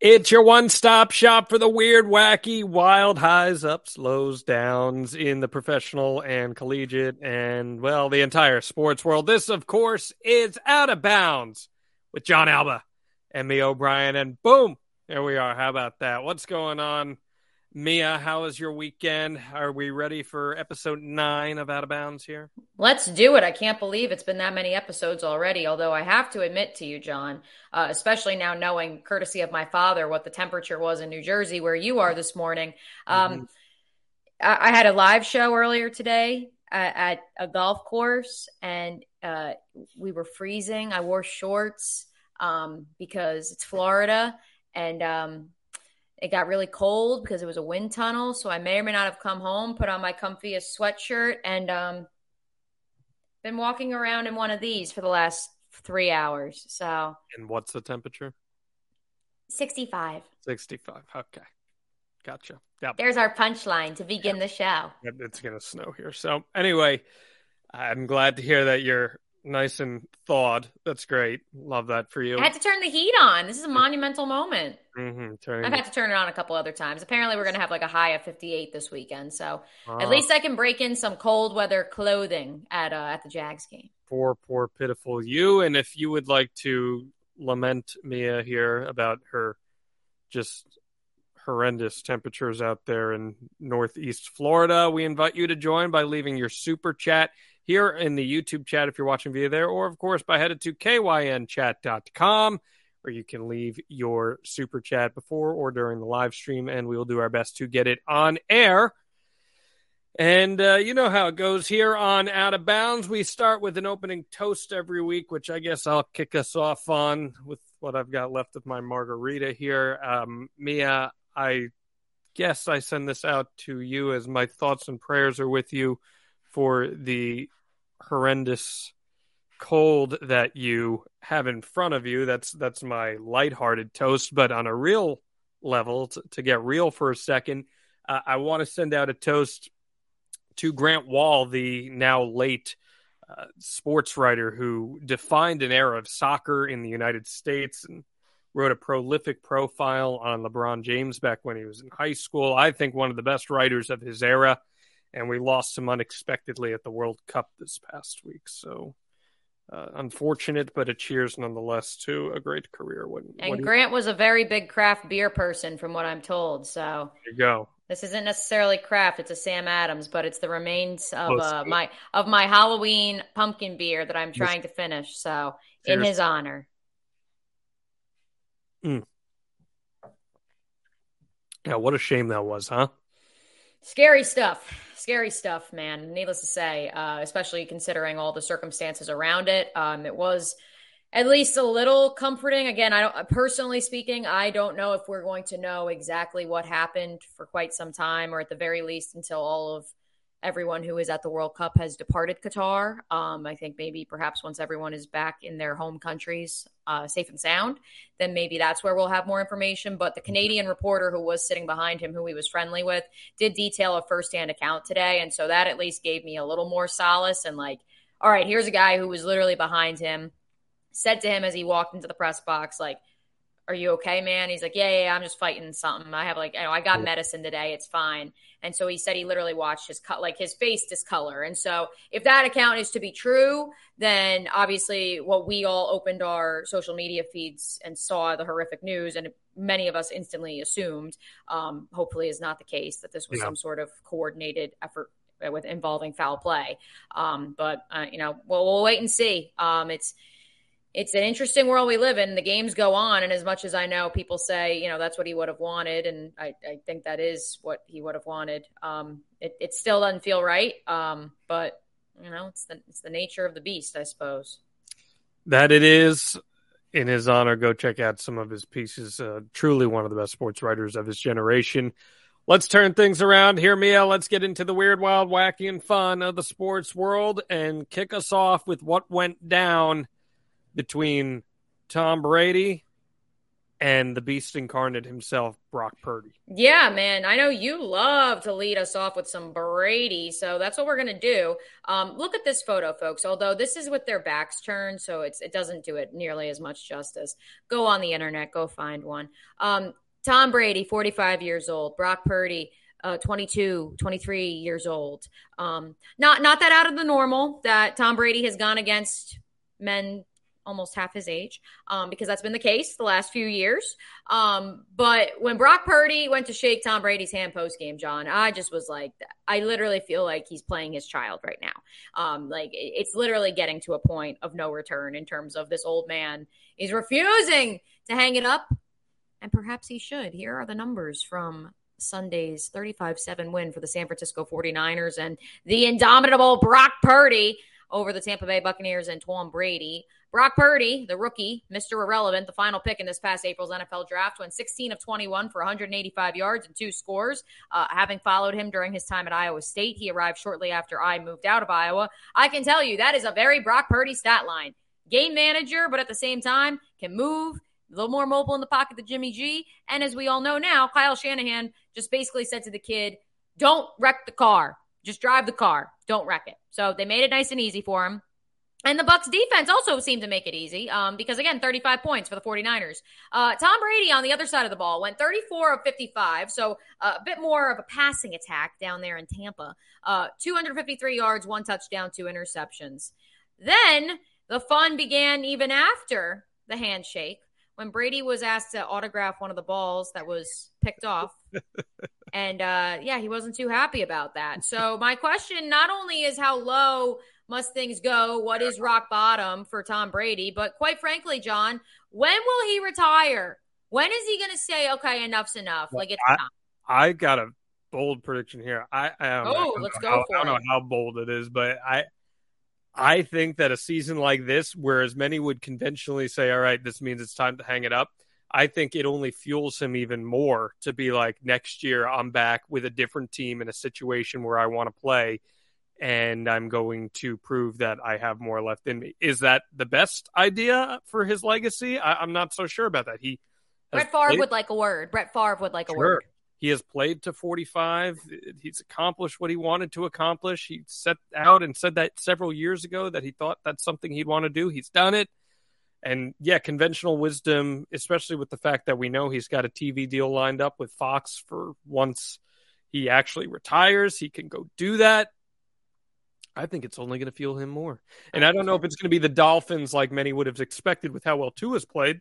It's your one stop shop for the weird, wacky, wild highs, ups, lows, downs in the professional and collegiate and, well, the entire sports world. This, of course, is Out of Bounds with Jon Alba and Mia, O'Brien. And boom, there we are. How about that? What's going on? Mia, how was your weekend? Are we ready for episode nine of Out of Bounds here? Let's do it. I can't believe it's been that many episodes already. Although I have to admit to you, Jon, uh, especially now knowing, courtesy of my father, what the temperature was in New Jersey, where you are this morning. Um, mm-hmm. I-, I, had a live show earlier today at, at a golf course, and uh, we were freezing. I wore shorts um, because it's Florida, and um, it got really cold because it was a wind tunnel. So I may or may not have come home, put on my comfiest sweatshirt, and um, been walking around in one of these for the last three hours. So. And what's the temperature? 65. 65. Okay. Gotcha. Yep. There's our punchline to begin yep. the show. It's going to snow here. So, anyway, I'm glad to hear that you're nice and thawed. That's great. Love that for you. I had to turn the heat on. This is a monumental moment. Mm-hmm. I've had to turn it on a couple other times. Apparently, we're going to have like a high of 58 this weekend. So at least I can break in some cold weather clothing at uh, at the Jags game. Poor, poor, pitiful you. And if you would like to lament Mia here about her just horrendous temperatures out there in Northeast Florida, we invite you to join by leaving your super chat here in the YouTube chat if you're watching via there, or of course by headed to kynchat.com where you can leave your super chat before or during the live stream, and we will do our best to get it on air. And uh, you know how it goes here on Out of Bounds. We start with an opening toast every week, which I guess I'll kick us off on with what I've got left of my margarita here. Um, Mia, I guess I send this out to you as my thoughts and prayers are with you for the horrendous cold that you have in front of you. That's that's my lighthearted toast. But on a real level, to, to get real for a second, uh, I want to send out a toast to Grant Wahl, the now late uh, sports writer who defined an era of soccer in the United States and wrote a prolific profile on LeBron James back when he was in high school. I think one of the best writers of his era and we lost him unexpectedly at the World Cup this past week. So uh, unfortunate, but a cheers nonetheless to a great career. When, and when Grant he... was a very big craft beer person, from what I'm told. So there you go. This isn't necessarily craft; it's a Sam Adams, but it's the remains of uh, my of my Halloween pumpkin beer that I'm trying to finish. So, cheers. in his honor. Mm. Yeah, what a shame that was, huh? Scary stuff scary stuff, man. Needless to say, uh, especially considering all the circumstances around it. Um, it was at least a little comforting. Again, I don't personally speaking, I don't know if we're going to know exactly what happened for quite some time, or at the very least until all of everyone who is at the World Cup has departed Qatar. Um, I think maybe perhaps once everyone is back in their home countries, uh, safe and sound, then maybe that's where we'll have more information. But the Canadian reporter who was sitting behind him, who he was friendly with, did detail a firsthand account today. And so that at least gave me a little more solace and like, all right, here's a guy who was literally behind him, said to him as he walked into the press box, like, are you okay, man? He's like, yeah, yeah, yeah I'm just fighting something. I have like, you know, I got medicine today. It's fine. And so he said he literally watched his cut, like his face discolor. And so if that account is to be true, then obviously what we all opened our social media feeds and saw the horrific news and many of us instantly assumed, um, hopefully is not the case that this was yeah. some sort of coordinated effort with involving foul play. Um, but uh, you know, well, we'll wait and see. Um, it's, it's an interesting world we live in. The games go on, and as much as I know, people say you know that's what he would have wanted, and I, I think that is what he would have wanted. Um, it, it still doesn't feel right, um, but you know it's the it's the nature of the beast, I suppose. That it is. In his honor, go check out some of his pieces. Uh, truly one of the best sports writers of his generation. Let's turn things around here, Mia. Let's get into the weird, wild, wacky, and fun of the sports world and kick us off with what went down between Tom Brady and the beast incarnate himself, Brock Purdy. Yeah, man. I know you love to lead us off with some Brady, so that's what we're gonna do. Um, look at this photo, folks. Although this is with their backs turned, so it's it doesn't do it nearly as much justice. Go on the internet, go find one. Um, Tom Brady, 45 years old. Brock Purdy, uh, 22, 23 years old. Um, not not that out of the normal that Tom Brady has gone against men almost half his age, um, because that's been the case the last few years. Um, but when Brock Purdy went to shake Tom Brady's hand post game, Jon, I just was like, I literally feel like he's playing his child right now. Um, like it's literally getting to a point of no return in terms of this old man is refusing to hang it up, and perhaps he should. Here are the numbers from Sunday's 35 7 win for the San Francisco 49ers and the indomitable Brock Purdy over the Tampa Bay Buccaneers and Tom Brady. Brock Purdy, the rookie, Mr. Irrelevant, the final pick in this past April's NFL draft, went 16 of 21 for 185 yards and two scores. Uh, having followed him during his time at Iowa State, he arrived shortly after I moved out of Iowa. I can tell you that is a very Brock Purdy stat line. Game manager, but at the same time can move, a little more mobile in the pocket than Jimmy G. And as we all know now, Kyle Shanahan just basically said to the kid, don't wreck the car. Just drive the car. Don't wreck it. So they made it nice and easy for him. And the Bucks defense also seemed to make it easy um, because again, 35 points for the 49ers. Uh, Tom Brady on the other side of the ball went 34 of 55, so uh, a bit more of a passing attack down there in Tampa. Uh, 253 yards, one touchdown, two interceptions. Then the fun began even after the handshake when Brady was asked to autograph one of the balls that was picked off. and uh, yeah, he wasn't too happy about that. So my question not only is how low must things go? What is rock bottom for Tom Brady? But quite frankly, Jon, when will he retire? When is he going to say, "Okay, enough's enough"? Like it's I, time. I got a bold prediction here. I, I don't oh, know, let's go how, for I don't it. know how bold it is, but I I think that a season like this, whereas many would conventionally say, "All right, this means it's time to hang it up," I think it only fuels him even more to be like, "Next year, I'm back with a different team in a situation where I want to play." And I'm going to prove that I have more left in me. Is that the best idea for his legacy? I, am not so sure about that. He Brett Favre played, would like a word. Brett Favre would like a sure. word. He has played to 45. He's accomplished what he wanted to accomplish. He set out and said that several years ago that he thought that's something he'd want to do. He's done it. And yeah, conventional wisdom, especially with the fact that we know he's got a TV deal lined up with Fox for once he actually retires, he can go do that I think it's only going to fuel him more. And I don't know if it's going to be the Dolphins like many would have expected with how well Tua's played.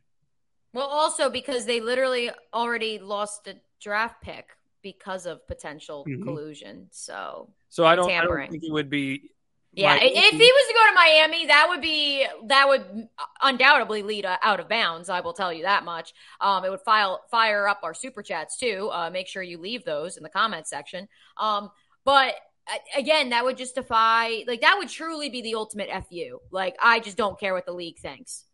Well, also because they literally already lost a draft pick because of potential mm-hmm. collusion. So, so I don't, I don't think it would be. Yeah, if he was to go to Miami, that would be that would undoubtedly lead out of bounds. I will tell you that much. Um, it would file fire up our super chats too. Uh, make sure you leave those in the comment section. Um, but again, that would justify like that would truly be the ultimate fu. Like I just don't care what the league thinks.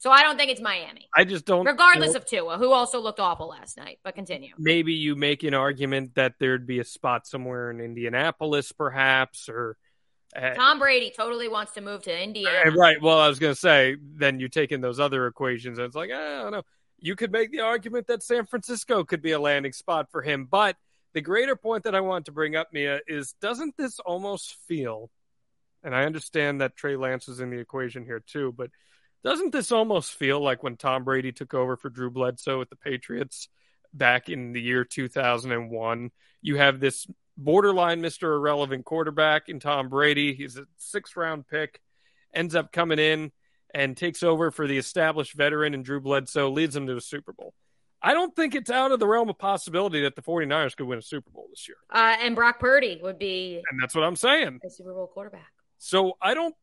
So I don't think it's Miami. I just don't. Regardless of Tua, who also looked awful last night, but continue. Maybe you make an argument that there'd be a spot somewhere in Indianapolis, perhaps, or. Uh, Tom Brady totally wants to move to Indiana. Right. Well, I was going to say, then you take in those other equations, and it's like, I don't know. You could make the argument that San Francisco could be a landing spot for him, but the greater point that I want to bring up, Mia, is doesn't this almost feel, and I understand that Trey Lance is in the equation here too, but doesn't this almost feel like when Tom Brady took over for Drew Bledsoe at the Patriots back in the year 2001? You have this borderline Mr. Irrelevant quarterback in Tom Brady. He's a sixth round pick, ends up coming in and takes over for the established veteran and Drew Bledsoe, leads him to a Super Bowl. I don't think it's out of the realm of possibility that the 49ers could win a Super Bowl this year. Uh, and Brock Purdy would be. And that's what I'm saying. A Super Bowl quarterback. So I don't.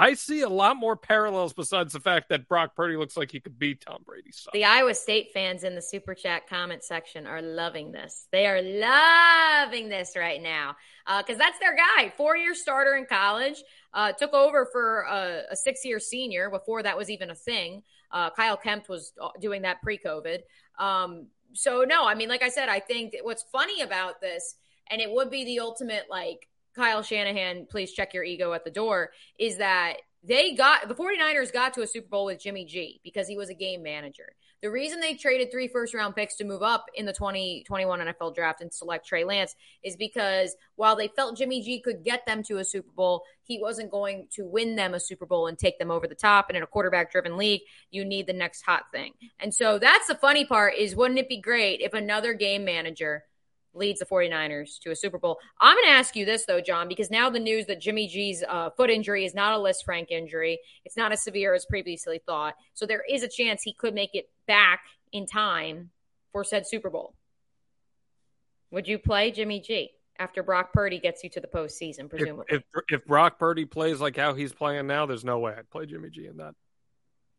I see a lot more parallels besides the fact that Brock Purdy looks like he could beat Tom Brady's son. The Iowa State fans in the super chat comment section are loving this. They are loving this right now because uh, that's their guy. Four year starter in college, uh, took over for a, a six year senior before that was even a thing. Uh, Kyle Kempt was uh, doing that pre COVID. Um, so no, I mean, like I said, I think what's funny about this, and it would be the ultimate like Kyle Shanahan, please check your ego at the door, is that they got the 49ers got to a Super Bowl with Jimmy G because he was a game manager. The reason they traded three first round picks to move up in the 2021 NFL draft and select Trey Lance is because while they felt Jimmy G could get them to a Super Bowl, he wasn't going to win them a Super Bowl and take them over the top. And in a quarterback driven league, you need the next hot thing. And so that's the funny part is wouldn't it be great if another game manager leads the 49ers to a Super Bowl. I'm going to ask you this, though, Jon, because now the news that Jimmy G's uh, foot injury is not a Lisfranc injury. It's not as severe as previously thought. So there is a chance he could make it back in time for said Super Bowl. Would you play Jimmy G after Brock Purdy gets you to the postseason, presumably? If, if, if Brock Purdy plays like how he's playing now, there's no way I'd play Jimmy G in that.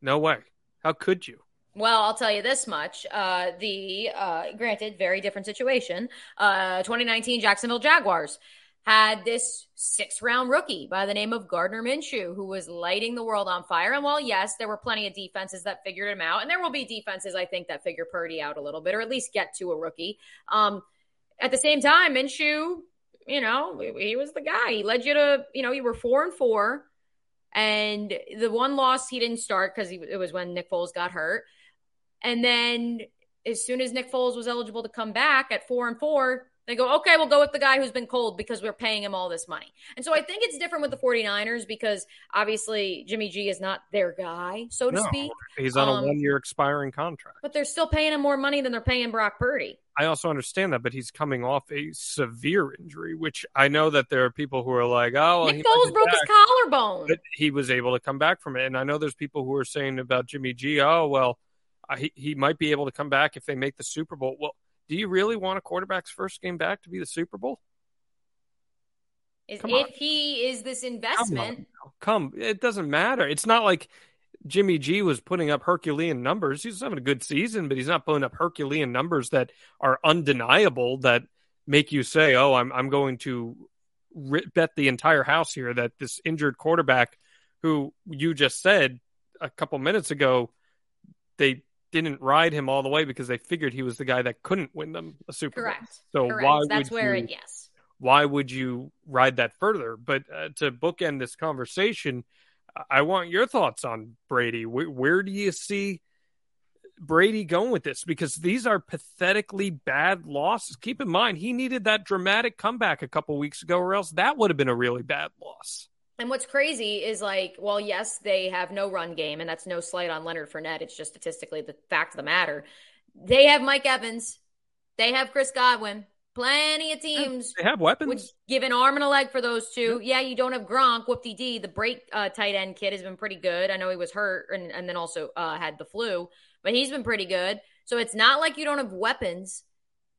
No way. How could you? Well, I'll tell you this much. Uh, the uh, granted, very different situation. Uh, 2019 Jacksonville Jaguars had this six round rookie by the name of Gardner Minshew, who was lighting the world on fire. And while, yes, there were plenty of defenses that figured him out, and there will be defenses, I think, that figure Purdy out a little bit, or at least get to a rookie. Um, at the same time, Minshew, you know, he was the guy. He led you to, you know, you were four and four. And the one loss he didn't start because it was when Nick Foles got hurt. And then as soon as Nick Foles was eligible to come back at four and four, they go, okay, we'll go with the guy who's been cold because we're paying him all this money. And so I think it's different with the 49ers because obviously Jimmy G is not their guy, so to no, speak. He's on um, a one year expiring contract. But they're still paying him more money than they're paying Brock Purdy. I also understand that, but he's coming off a severe injury, which I know that there are people who are like, oh, well, Nick Foles broke back. his collarbone. But he was able to come back from it. And I know there's people who are saying about Jimmy G, oh, well, he, he might be able to come back if they make the Super Bowl. Well, do you really want a quarterback's first game back to be the Super Bowl? Is, if he is this investment, come, come, it doesn't matter. It's not like Jimmy G was putting up Herculean numbers. He's having a good season, but he's not putting up Herculean numbers that are undeniable that make you say, "Oh, I'm I'm going to bet the entire house here that this injured quarterback, who you just said a couple minutes ago, they didn't ride him all the way because they figured he was the guy that couldn't win them a Super Correct. Bowl. So Correct. why that's where you, it yes. Why would you ride that further? But uh, to bookend this conversation, I want your thoughts on Brady. Where, where do you see Brady going with this? Because these are pathetically bad losses. Keep in mind, he needed that dramatic comeback a couple weeks ago, or else that would have been a really bad loss. And what's crazy is like, well, yes, they have no run game, and that's no slight on Leonard Fournette. It's just statistically the fact of the matter. They have Mike Evans, they have Chris Godwin. Plenty of teams they have weapons. Would give an arm and a leg for those two. Yeah, you don't have Gronk. Whoop de dee. The break uh, tight end kid has been pretty good. I know he was hurt and, and then also uh, had the flu, but he's been pretty good. So it's not like you don't have weapons.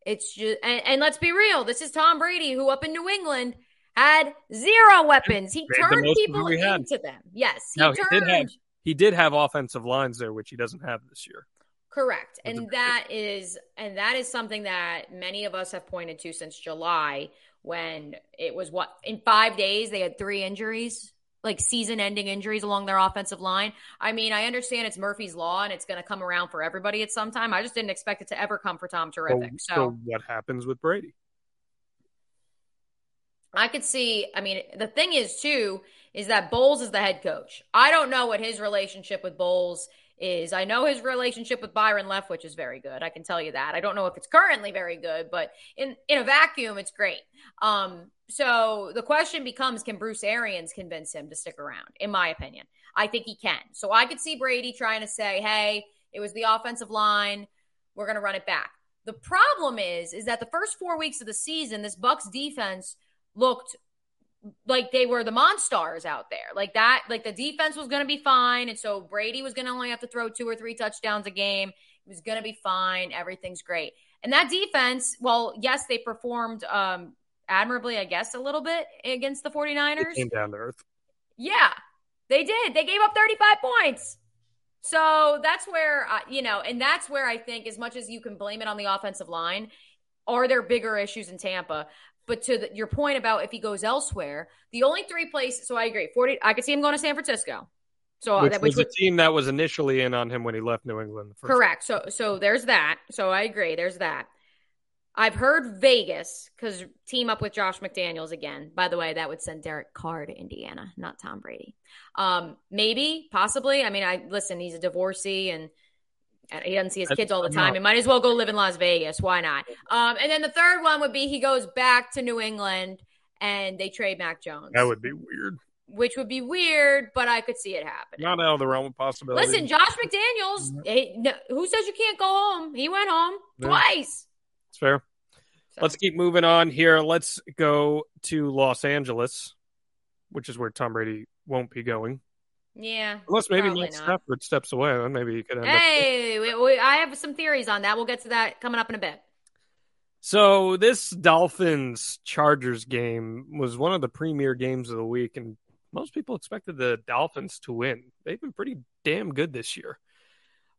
It's just, and, and let's be real. This is Tom Brady, who up in New England had zero weapons. He turned people into them. Yes, he, no, turned. He did, have, he did have offensive lines there, which he doesn't have this year. Correct. And that is and that is something that many of us have pointed to since July when it was what in 5 days they had 3 injuries, like season-ending injuries along their offensive line. I mean, I understand it's Murphy's law and it's going to come around for everybody at some time. I just didn't expect it to ever come for Tom Terrific. So, so what happens with Brady? I could see, I mean, the thing is, too, is that Bowles is the head coach. I don't know what his relationship with Bowles is. I know his relationship with Byron Leftwich is very good. I can tell you that. I don't know if it's currently very good, but in, in a vacuum, it's great. Um, so the question becomes can Bruce Arians convince him to stick around? In my opinion, I think he can. So I could see Brady trying to say, hey, it was the offensive line. We're going to run it back. The problem is, is that the first four weeks of the season, this Bucks defense – looked like they were the monsters out there. Like that, like the defense was going to be fine. And so Brady was going to only have to throw two or three touchdowns a game. He was going to be fine. Everything's great. And that defense, well, yes, they performed um, admirably, I guess, a little bit against the 49ers. came down to earth. Yeah, they did. They gave up 35 points. So that's where, uh, you know, and that's where I think, as much as you can blame it on the offensive line, are there bigger issues in Tampa? But to the, your point about if he goes elsewhere, the only three places. So I agree. Forty. I could see him going to San Francisco. So which, that, which was a team that was initially in on him when he left New England. Correct. So so there's that. So I agree. There's that. I've heard Vegas because team up with Josh McDaniels again. By the way, that would send Derek Carr to Indiana, not Tom Brady. Um, maybe, possibly. I mean, I listen. He's a divorcee and he doesn't see his kids all the time. He might as well go live in Las Vegas. Why not? Um, and then the third one would be he goes back to New England and they trade Mac Jones. That would be weird. Which would be weird, but I could see it happening. Not out of the realm of possibility. Listen, Josh McDaniels, he, no, who says you can't go home? He went home yeah. twice. It's fair. So. Let's keep moving on here. Let's go to Los Angeles, which is where Tom Brady won't be going. Yeah. Unless maybe Matt Stafford steps away, then maybe he could end Hey, we, we, I have some theories on that. We'll get to that coming up in a bit. So this Dolphins Chargers game was one of the premier games of the week, and most people expected the Dolphins to win. They've been pretty damn good this year.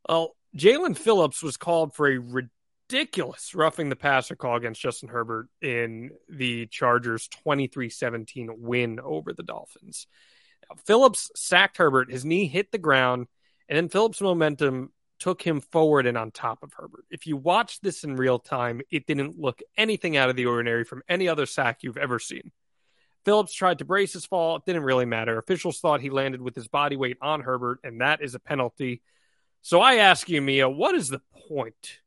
Well, Jaelan Phillips was called for a ridiculous roughing the passer call against Justin Herbert in the Chargers 23-17 win over the Dolphins. Phillips sacked Herbert. His knee hit the ground, and then Phillips' momentum took him forward and on top of Herbert. If you watch this in real time, it didn't look anything out of the ordinary from any other sack you've ever seen. Phillips tried to brace his fall. It didn't really matter. Officials thought he landed with his body weight on Herbert, and that is a penalty. So I ask you, Mia, what is the point?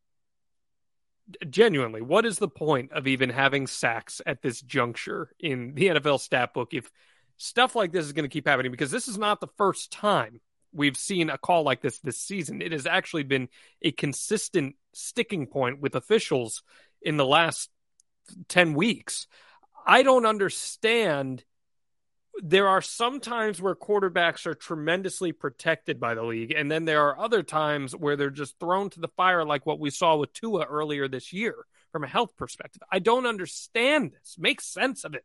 Genuinely, what is the point of even having sacks at this juncture in the NFL stat book if stuff like this is going to keep happening because this is not the first time we've seen a call like this this season. It has actually been a consistent sticking point with officials in the last 10 weeks. I don't understand. There are some times where quarterbacks are tremendously protected by the league, and then there are other times where they're just thrown to the fire, like what we saw with Tua earlier this year from a health perspective. I don't understand this. Make sense of it.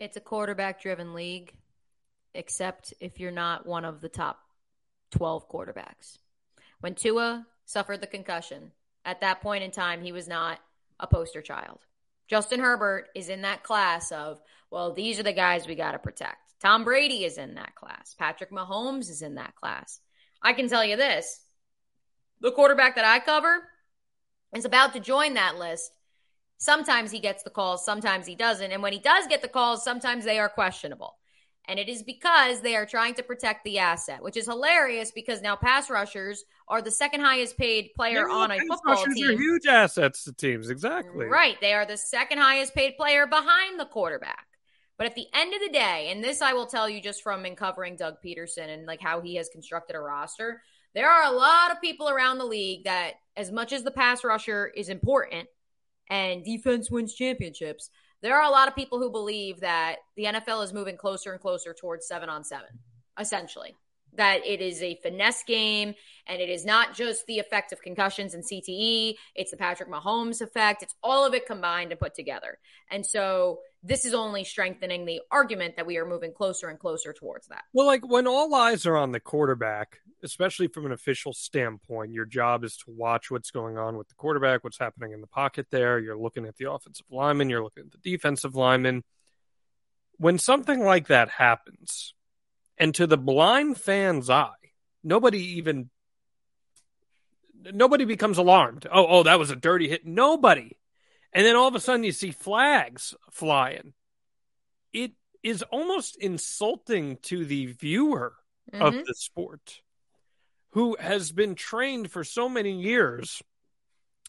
It's a quarterback driven league, except if you're not one of the top 12 quarterbacks. When Tua suffered the concussion, at that point in time, he was not a poster child. Justin Herbert is in that class of, well, these are the guys we got to protect. Tom Brady is in that class. Patrick Mahomes is in that class. I can tell you this the quarterback that I cover is about to join that list Sometimes he gets the calls, sometimes he doesn't. And when he does get the calls, sometimes they are questionable. And it is because they are trying to protect the asset, which is hilarious because now pass rushers are the second highest paid player on a football team. Are huge assets to teams, exactly. Right. They are the second highest paid player behind the quarterback. But at the end of the day, and this I will tell you just from in covering Doug Pederson and like how he has constructed a roster, there are a lot of people around the league that, as much as the pass rusher is important, and defense wins championships. There are a lot of people who believe that the NFL is moving closer and closer towards seven on seven, essentially. That it is a finesse game and it is not just the effect of concussions and CTE, it's the Patrick Mahomes effect. It's all of it combined and put together. And so this is only strengthening the argument that we are moving closer and closer towards that. Well, like when all eyes are on the quarterback, especially from an official standpoint, your job is to watch what's going on with the quarterback, what's happening in the pocket there. You're looking at the offensive lineman, you're looking at the defensive lineman. When something like that happens, and to the blind fan's eye, nobody even nobody becomes alarmed. Oh, oh, that was a dirty hit. Nobody. And then all of a sudden you see flags flying. It is almost insulting to the viewer mm-hmm. of the sport who has been trained for so many years.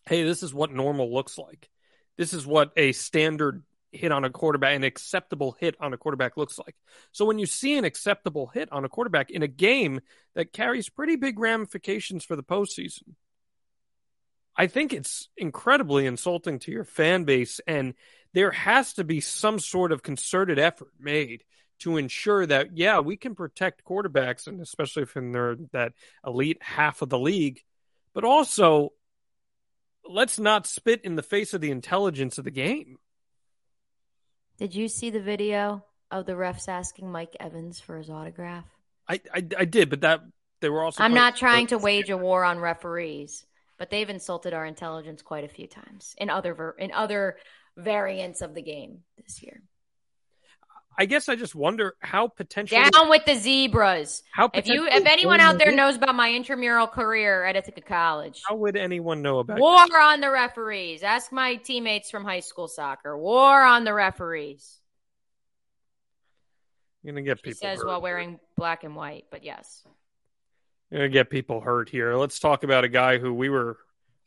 Hey, this is what normal looks like. This is what a standard hit on a quarterback, an acceptable hit on a quarterback looks like. So when you see an acceptable hit on a quarterback in a game that carries pretty big ramifications for the postseason, I think it's incredibly insulting to your fan base, and there has to be some sort of concerted effort made to ensure that yeah, we can protect quarterbacks, and especially if they're that elite half of the league, but also let's not spit in the face of the intelligence of the game. Did you see the video of the refs asking Mike Evans for his autograph? I I, I did, but that they were also. I'm not trying to wage a war on referees but they've insulted our intelligence quite a few times in other ver- in other variants of the game this year. I guess I just wonder how potentially Down with the zebras. how If you, if anyone out there knows about my intramural career at Ithaca College, how would anyone know about war on the referees. Ask my teammates from high school soccer. War on the referees. You're gonna get He people says hurt. while wearing black and white, but yes. You're gonna get people hurt here. Let's talk about a guy who we were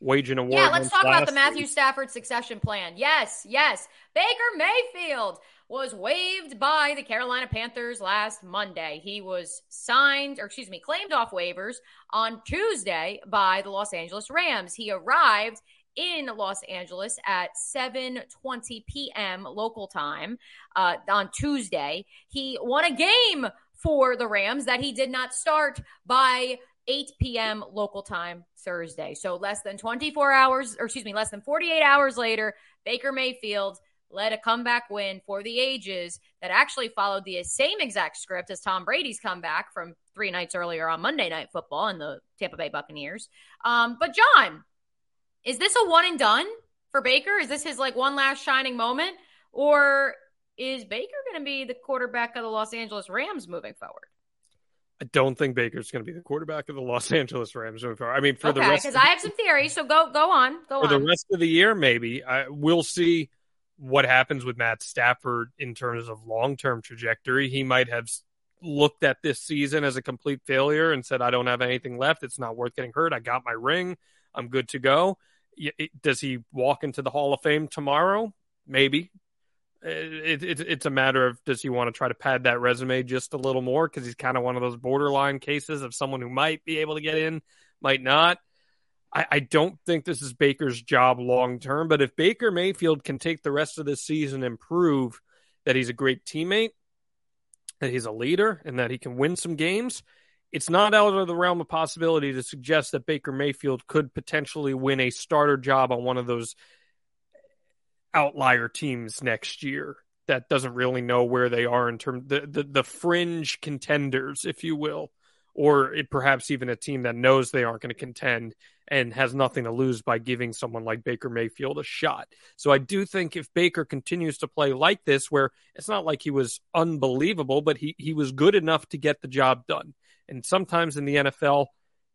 waging a war. Yeah, let's talk about the Matthew week. Stafford succession plan. Yes, yes. Baker Mayfield was waived by the Carolina Panthers last Monday. He was signed, or excuse me, claimed off waivers on Tuesday by the Los Angeles Rams. He arrived in Los Angeles at 7:20 p.m. local time uh, on Tuesday. He won a game for the Rams that he did not start by 8 p.m. local time Thursday. So less than 24 hours, or excuse me, less than 48 hours later, Baker Mayfield led a comeback win for the ages that actually followed the same exact script as Tom Brady's comeback from three nights earlier on Monday Night Football and the Tampa Bay Buccaneers. Um, but Jon, is this a one and done for Baker? Is this his like one last shining moment, or is Baker going to be the quarterback of the Los Angeles Rams moving forward? I don't think Baker's going to be the quarterback of the Los Angeles Rams. moving forward. I mean, for the okay, rest because I have some theories. So go go on, go for the rest of the year, maybe I, we'll see what happens with Matt Stafford in terms of long term trajectory. He might have looked at this season as a complete failure and said, "I don't have anything left. It's not worth getting hurt. I got my ring. I'm good to go." Does he walk into the Hall of Fame tomorrow? Maybe. Uh, it, it, it's a matter of does he want to try to pad that resume just a little more because he's kind of one of those borderline cases of someone who might be able to get in, might not. I, I don't think this is Baker's job long term, but if Baker Mayfield can take the rest of this season and prove that he's a great teammate, that he's a leader, and that he can win some games, it's not out of the realm of possibility to suggest that Baker Mayfield could potentially win a starter job on one of those outlier teams next year. That doesn't really know where they are in terms the, the the fringe contenders, if you will, or it, perhaps even a team that knows they aren't going to contend and has nothing to lose by giving someone like Baker Mayfield a shot. So I do think if Baker continues to play like this, where it's not like he was unbelievable, but he he was good enough to get the job done. And sometimes in the NFL,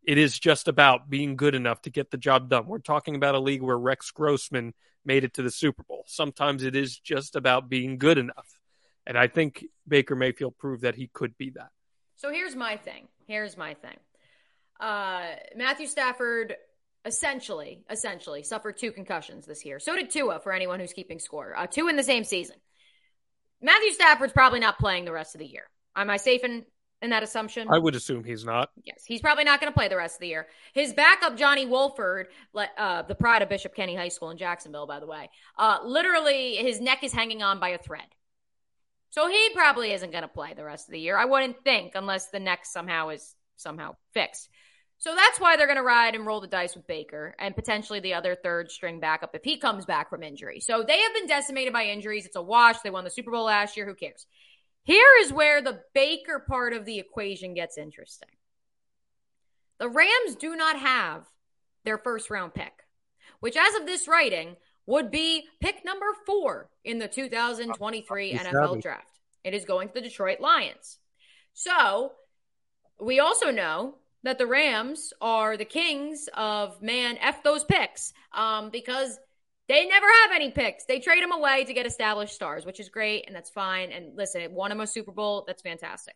it is just about being good enough to get the job done. We're talking about a league where Rex Grossman made it to the Super Bowl. Sometimes it is just about being good enough. And I think Baker Mayfield proved that he could be that. So here's my thing. Here's my thing. Uh, Matthew Stafford essentially, essentially suffered two concussions this year. So did Tua for anyone who's keeping score. Uh, two in the same season. Matthew Stafford's probably not playing the rest of the year. Am I safe in, in that assumption? I would assume he's not. Yes, he's probably not going to play the rest of the year. His backup, Johnny Wolford, uh, the pride of Bishop Kenny High School in Jacksonville, by the way, uh, literally his neck is hanging on by a thread. So he probably isn't going to play the rest of the year. I wouldn't think unless the neck somehow is somehow fixed. So that's why they're going to ride and roll the dice with Baker and potentially the other third string backup if he comes back from injury. So they have been decimated by injuries. It's a wash. They won the Super Bowl last year. Who cares? Here is where the Baker part of the equation gets interesting. The Rams do not have their first round pick, which, as of this writing, would be pick number four in the 2023 He's NFL draft. It is going to the Detroit Lions. So we also know that the Rams are the kings of man, F those picks um, because they never have any picks. They trade them away to get established stars, which is great and that's fine. And listen, it won them a Super Bowl. That's fantastic.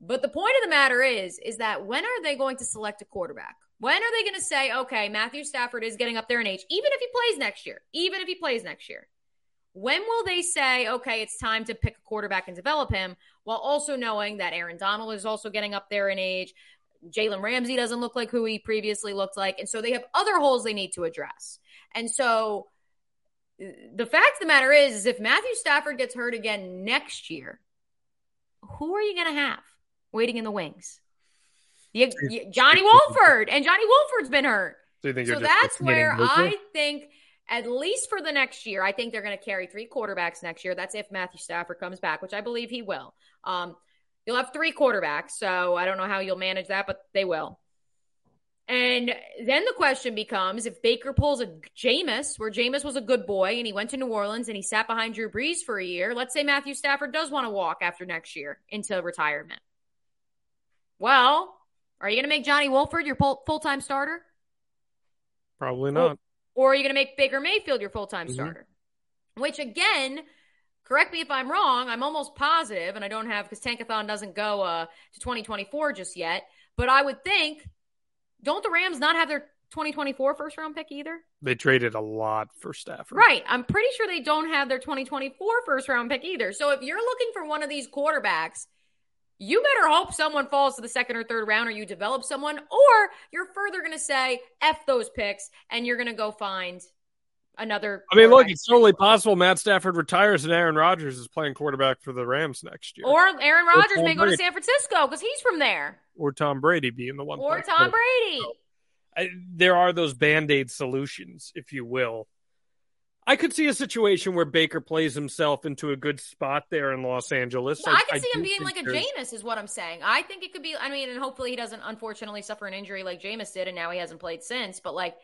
But the point of the matter is, is that when are they going to select a quarterback? When are they going to say, okay, Matthew Stafford is getting up there in age, even if he plays next year, even if he plays next year? When will they say, okay, it's time to pick a quarterback and develop him while also knowing that Aaron Donald is also getting up there in age? Jalen Ramsey doesn't look like who he previously looked like. And so they have other holes they need to address. And so the fact of the matter is, is if Matthew Stafford gets hurt again next year, who are you going to have waiting in the wings? You, you, Johnny Wolford, and Johnny Wolford's been hurt. So, you think So that's where I think, at least for the next year, I think they're going to carry three quarterbacks next year. That's if Matthew Stafford comes back, which I believe he will. Um, you'll have three quarterbacks, so I don't know how you'll manage that, but they will. And then the question becomes if Baker pulls a Jameis, where Jameis was a good boy and he went to New Orleans and he sat behind Drew Brees for a year. Let's say Matthew Stafford does want to walk after next year into retirement. Well, are you going to make Johnny Wolford your full time starter? Probably not. Or, or are you going to make Baker Mayfield your full time mm-hmm. starter? Which again, correct me if I'm wrong. I'm almost positive, and I don't have because Tankathon doesn't go uh, to 2024 just yet. But I would think don't the Rams not have their 2024 first round pick either? They traded a lot for Stafford. Right. I'm pretty sure they don't have their 2024 first round pick either. So if you're looking for one of these quarterbacks, you better hope someone falls to the second or third round or you develop someone, or you're further going to say, F those picks, and you're going to go find another. I mean, look, it's totally possible Matt Stafford retires and Aaron Rodgers is playing quarterback for the Rams next year. Or Aaron Rodgers or may go to San Francisco because he's from there. Or Tom Brady being the one. Or Tom Brady. I, there are those band aid solutions, if you will. I could see a situation where Baker plays himself into a good spot there in Los Angeles. I, I could see him being like a Jameis, is what I'm saying. I think it could be. I mean, and hopefully he doesn't unfortunately suffer an injury like Jameis did, and now he hasn't played since. But like,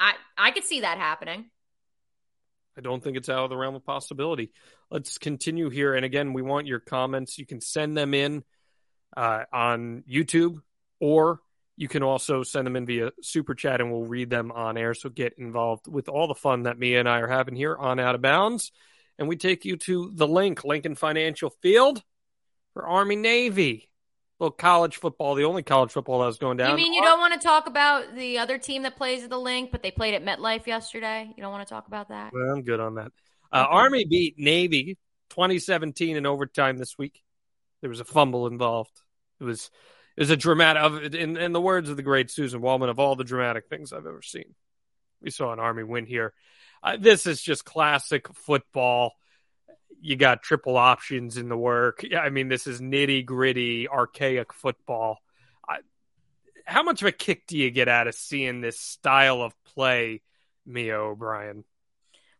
I I could see that happening. I don't think it's out of the realm of possibility. Let's continue here. And again, we want your comments. You can send them in uh, on YouTube, or you can also send them in via super chat, and we'll read them on air. So get involved with all the fun that Mia and I are having here on Out of Bounds. And we take you to the link, Lincoln Financial Field for Army Navy well, college football, the only college football that was going down. You mean you don't want to talk about the other team that plays at the link, but they played at MetLife yesterday? You don't want to talk about that? Well, I'm good on that. Uh, okay. Army beat Navy 2017 in overtime this week. There was a fumble involved. It was it was a dramatic, in, in the words of the great Suzyn Waldman, of all the dramatic things I've ever seen. We saw an Army win here. Uh, this is just classic football you got triple options in the work. I mean, this is nitty gritty, archaic football. I, how much of a kick do you get out of seeing this style of play, Mia O'Brien?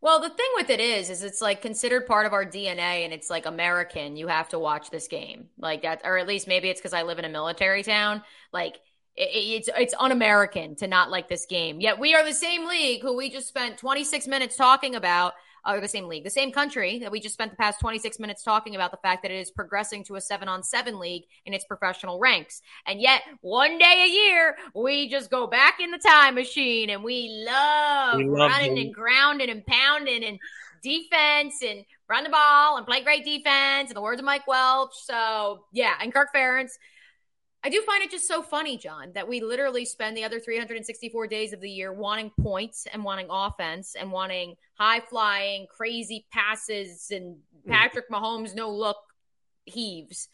Well, the thing with it is, is it's like considered part of our DNA, and it's like American. You have to watch this game, like that, or at least maybe it's because I live in a military town. Like it, it's it's un-American to not like this game. Yet we are the same league who we just spent 26 minutes talking about or the same league, the same country that we just spent the past 26 minutes talking about the fact that it is progressing to a seven on seven league in its professional ranks. And yet, one day a year, we just go back in the time machine and we love, we love running and grounding and pounding and defense and run the ball and play great defense. and the words of Mike Welch. So, yeah, and Kirk Ferentz. I do find it just so funny, Jon, that we literally spend the other 364 days of the year wanting points and wanting offense and wanting high flying, crazy passes and mm. Patrick Mahomes no look heaves.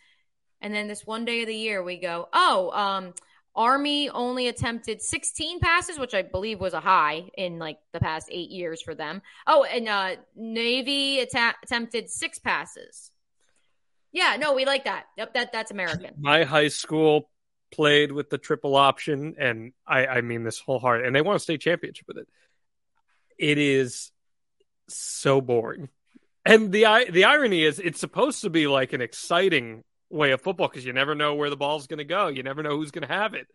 And then this one day of the year we go, oh, um, Army only attempted 16 passes, which I believe was a high in like the past eight years for them. Oh, and uh, Navy att- attempted six passes. Yeah, no, we like that. Yep, that that's American. My high school played with the triple option, and I, I mean this whole heart, and they won a state championship with it. It is so boring, and the the irony is, it's supposed to be like an exciting way of football because you never know where the ball's going to go, you never know who's going to have it.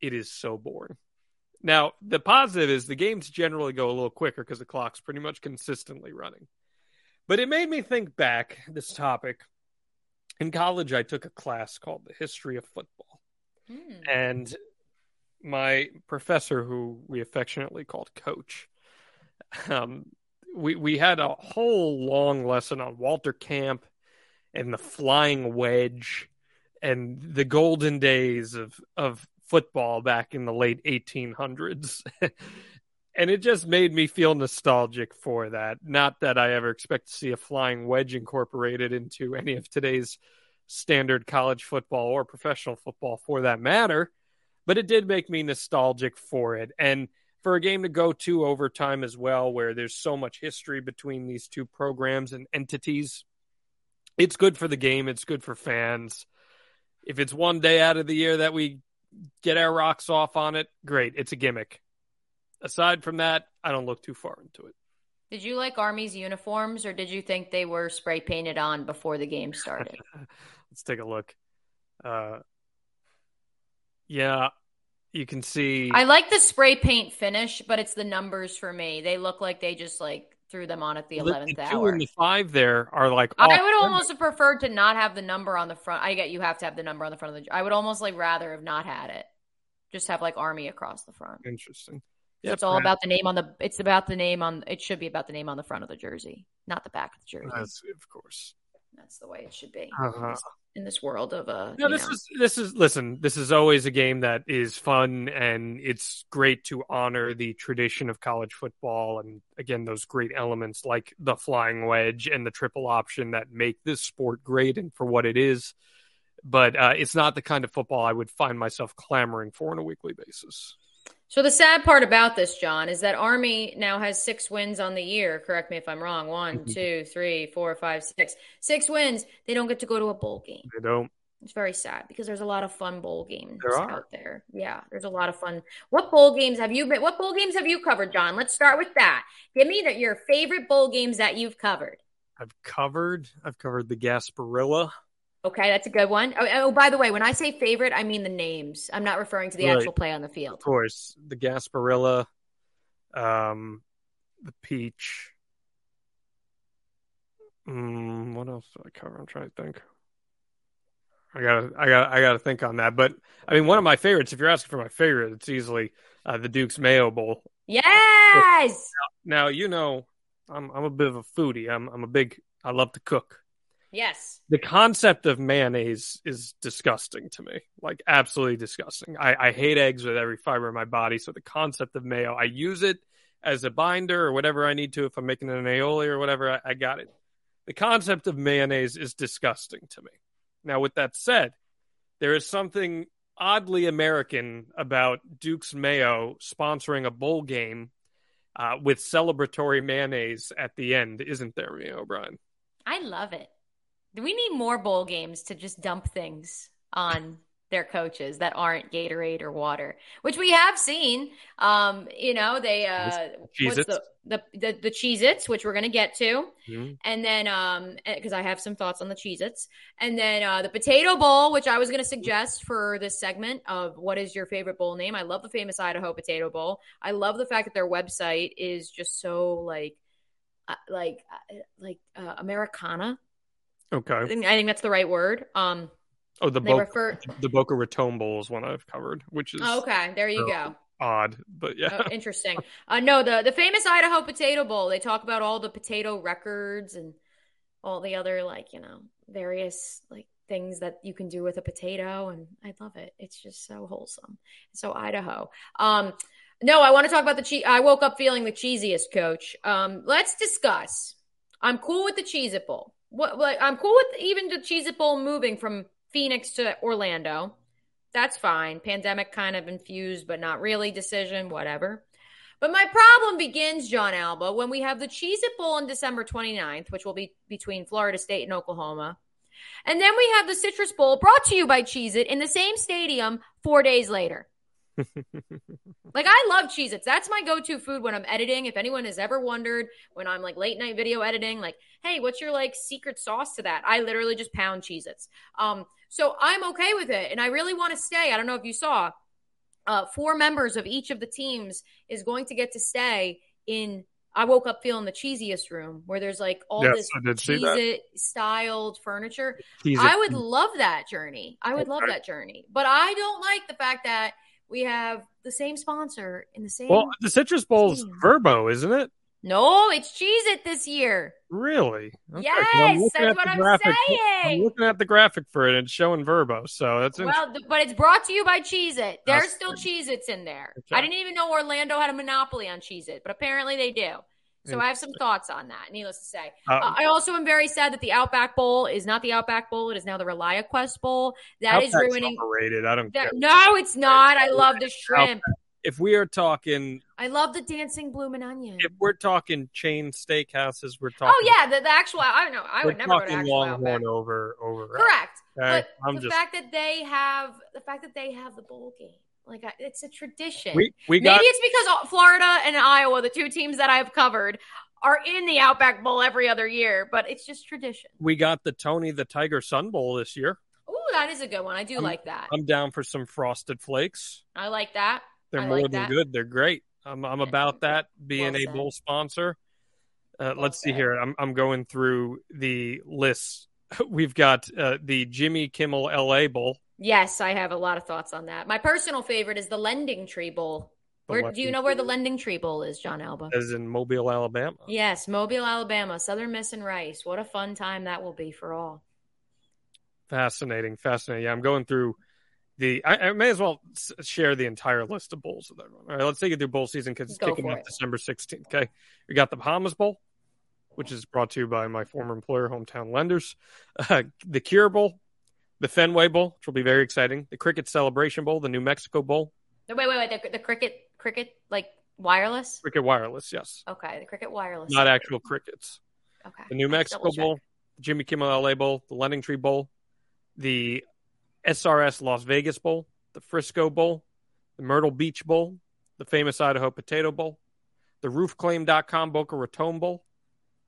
It is so boring. Now, the positive is the games generally go a little quicker because the clock's pretty much consistently running. But it made me think back this topic in college, I took a class called the history of football, mm. and my professor, who we affectionately called Coach, um, we we had a whole long lesson on Walter Camp and the flying wedge and the golden days of of football back in the late 1800s. and it just made me feel nostalgic for that. Not that I ever expect to see a flying wedge incorporated into any of today's standard college football or professional football for that matter, but it did make me nostalgic for it. And for a game to go to overtime as well, where there's so much history between these two programs and entities, it's good for the game. It's good for fans. If it's one day out of the year that we get our rocks off on it, great. It's a gimmick aside from that, I don't look too far into it. Did you like Army's uniforms or did you think they were spray painted on before the game started? Let's take a look. Uh, yeah, You can see. I like the spray paint finish, but it's the numbers for me. They look like they just like threw them on at the eleventh hour. two and the five there are like. I would almost have preferred to not have the number on the front. I get you have to have the number on the front of the. I would almost like rather have not had it. Just have like army across the front. interesting. It's all about the name on the. It's about the name on. It should be about the name on the front of the jersey, not the back of the jersey. That's, of course. That's the way it should be Uh-huh. in this world of uh. No, this know. is this is listen. This is always a game that is fun, and it's great to honor the tradition of college football, and again, those great elements like the flying wedge and the triple option that make this sport great and for what it is. But uh, it's not the kind of football I would find myself clamoring for on a weekly basis. So the sad part about this, Jon, is that Army now has six wins on the year. Correct me if I'm wrong. One, Mhm. two, three, four, five, six. Six wins. They don't get to go to a bowl game. I don't. It's very sad because there's a lot of fun bowl games There out there. Yeah, there's a lot of fun. What bowl games have you been? What bowl games have you covered, Jon? Let's start with that. Give me that your favorite bowl games that you've covered. I've covered. I've covered the Gasparilla. Okay, that's a good one. Oh, oh, by the way, when I say favorite, I mean the names. I'm not referring to the Right. actual play on the field. Of course, the Gasparilla, um, the Peach. Mm, what else did I cover? I'm trying to think. I gotta, I gotta, I gotta think on that. But I mean, one of my favorites. If you're asking for my favorite, it's easily uh, the Duke's Mayo Bowl. Yes. Now, you know, I'm, I'm a bit of a foodie. I'm, I'm a big. I love to cook. Yes. the concept of mayonnaise is disgusting to me. Like absolutely disgusting. I, I hate eggs with every fiber of my body so the concept of mayo i use it as a binder or whatever i need to if i'm making an aioli or whatever I, I got it. The concept of mayonnaise is disgusting to me. Now with that said there is something oddly american about duke's mayo sponsoring a bowl game uh, with celebratory mayonnaise at the end. Isn't there Mia o'brien? I love it. Do we need more bowl games to just dump things on their coaches that aren't Gatorade or water, which we have seen. Um, you know, they uh what's the the the, the Cheez-Its, which we're gonna get to. Mhm. And then um because I have some thoughts on the Cheez-Its. And then uh the potato bowl, which I was gonna suggest for this segment of what is your favorite bowl name. I love the famous Idaho potato bowl. I love the fact that their website is just so like uh, like uh, like uh, Americana. I okay think, I think that's the right word. Um, oh the boca refer. the Boca Raton Bowl is one I've covered, which is Oh, okay, there you go. odd, but yeah. Oh, interesting. Uh, no, the the famous Idaho Potato Bowl. They talk about all the potato records and all the other like you know various like things that you can do with a potato, and I love it. It's just so wholesome. So Idaho. Um, no, I want to talk about the cheese. I woke up feeling the cheesiest, Coach. Um, let's discuss. I'm cool with the Cheez It Bowl. What like I'm cool with even the Cheez It Bowl moving from Phoenix to Orlando. That's fine. Pandemic kind of infused, but not really decision, whatever. But my problem begins, Jon Alba, when we have the Cheez It Bowl on December 29th, which will be between Florida State and Oklahoma. And then we have the Citrus Bowl brought to you by Cheez It in the same stadium four days later. Like I love Cheez Its. That's my go-to food when I'm editing. If anyone has ever wondered when I'm like late night video editing, like, hey, what's your like secret sauce to that? I literally just pound Cheez Its. Um, so I'm okay with it. And I really want to stay. I don't know if you saw, uh, four members of each of the teams is going to get to stay in I woke up feeling the cheesiest room where there's like all Yes, this I did see Cheez that. It styled furniture. Tease I would love that journey. I would love that journey. But I don't like the fact that we have the same sponsor in the same. Well, the Citrus Bowl's team. Vrbo, isn't it? no, it's Cheez It this year. Really? Okay, Yes, that's at what I'm graphic- I'm looking at the graphic for it and it's showing Vrbo, so that's. Well, but it's brought to you by Cheez It. There's That's still. Cheez Its in there. Okay. I didn't even know Orlando had a monopoly on Cheez It, but apparently they do. So I have some thoughts on that, needless to say. Uh, Uh, I also am very sad that the Outback Bowl is not the Outback Bowl. It is now the ReliaQuest Bowl. That is Outback's ruining. overrated. I don't That, care. no, it's not. I love the shrimp. If we are talking, I love the dancing bloomin' onion. if we're talking chain steakhouses, we're talking. Oh yeah, the, the actual. I don't know. I would never go to actual Longhorn over over. Correct. Okay? But I'm the just fact that they have the fact that they have the bowl game, like I, it's a tradition. we we Maybe got it's because Florida and Iowa, the two teams that I've covered, are in the Outback Bowl every other year, but it's just tradition. we got the Tony the Tiger Sun Bowl this year. Ooh, that is a good one. I do I'm- like that. I'm down for some frosted flakes. I like that. They're I more like than that. good. They're great. I'm I'm about that being Well a bowl sponsor. Uh, Well let's see here. I'm I'm going through the lists. We've got uh, the Jimmy Kimmel LA Bowl. Yes, I have a lot of thoughts on that. My personal favorite is the Lending Tree Bowl. Where do you know where the Lending Tree Bowl is, Jon Alba? as in Mobile, Alabama. Yes, Mobile, Alabama, Southern Miss and Rice. What a fun time that will be for all. Fascinating, fascinating. Yeah, I'm going through the. I, I may as well share the entire list of bowls with everyone. All right, let's take it through bowl season because it's Go kicking off it. December 16th. Okay, we got the Bahamas Bowl, which is brought to you by my former employer, Hometown Lenders. Uh, the Cure Bowl, the Fenway Bowl, which will be very exciting. The Cricket Celebration Bowl, the New Mexico Bowl, No, Wait, wait, wait. The, the cricket, cricket, like wireless? Cricket Wireless. Yes, Okay, the cricket wireless. not actual crickets. Okay. the New I had to Mexico. Bowl, the Jimmy Kimmel LA Bowl, the Lending Tree Bowl, the SRS Las Vegas Bowl, the Frisco Bowl, the Myrtle Beach Bowl, the famous Idaho Potato Bowl, the RoofClaim.com Boca Raton Bowl,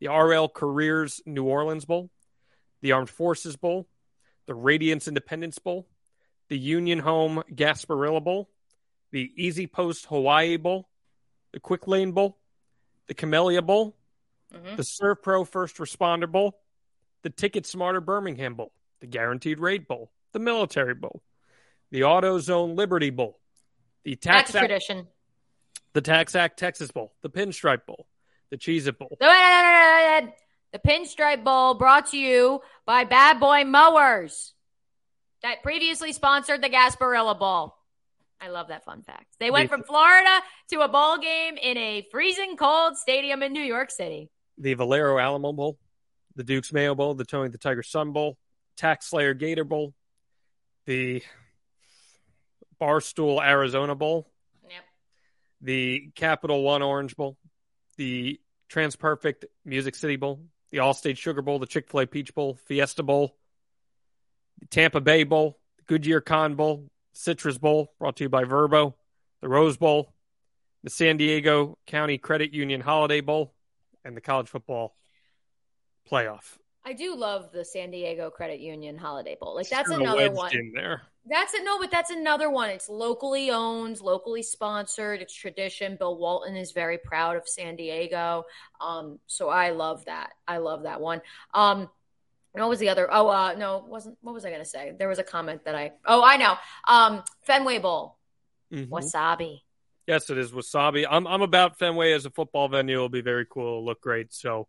the R+L Carriers New Orleans Bowl, the Armed Forces Bowl, the Radiance Independence Bowl, the Union Home Gasparilla Bowl, the EasyPost Hawaii Bowl, the Quick Lane Bowl, the Camellia Bowl, Mhm. the SERVPRO First Responder Bowl, the TicketSmarter Birmingham Bowl, the Guaranteed Rate Bowl, the Military Bowl, the AutoZone Liberty Bowl, the TaxAct, tradition. the TaxAct Texas Bowl, the Pinstripe Bowl, the Cheez It Bowl, The Pinstripe Bowl brought to you by Bad Boy Mowers that previously sponsored the Gasparilla Bowl. I love that fun fact. They went from Florida to a bowl game in a freezing cold stadium in New York City. the Valero Alamo Bowl, the Duke's Mayo Bowl, the Tony the Tiger Sun Bowl, TaxSlayer Gator Bowl, the Barstool Arizona Bowl, Yep. the Capital One Orange Bowl, the TransPerfect Music City Bowl, the Allstate Sugar Bowl, the Chick fil A Peach Bowl, Fiesta Bowl, Tampa Bay Bowl, Goodyear Cotton Bowl, Citrus Bowl, brought to you by Vrbo, the Rose Bowl, the San Diego County Credit Union Holiday Bowl, and the College Football Playoff. I do love the San Diego Credit Union Holiday Bowl. Like that's another one. in there. That's it. No, but that's another one. It's locally owned, locally sponsored. It's tradition. Bill Walton is very proud of San Diego. Um, so I love that. I love that one. Um, and what was the other? Oh, uh, no, wasn't. What was I going to say? There was a comment that I. Oh, I know. Um, Fenway Bowl, Mhm. wasabi. Yes, it is wasabi. I'm I'm about Fenway as a football venue. It'll be very cool. It'll look great. So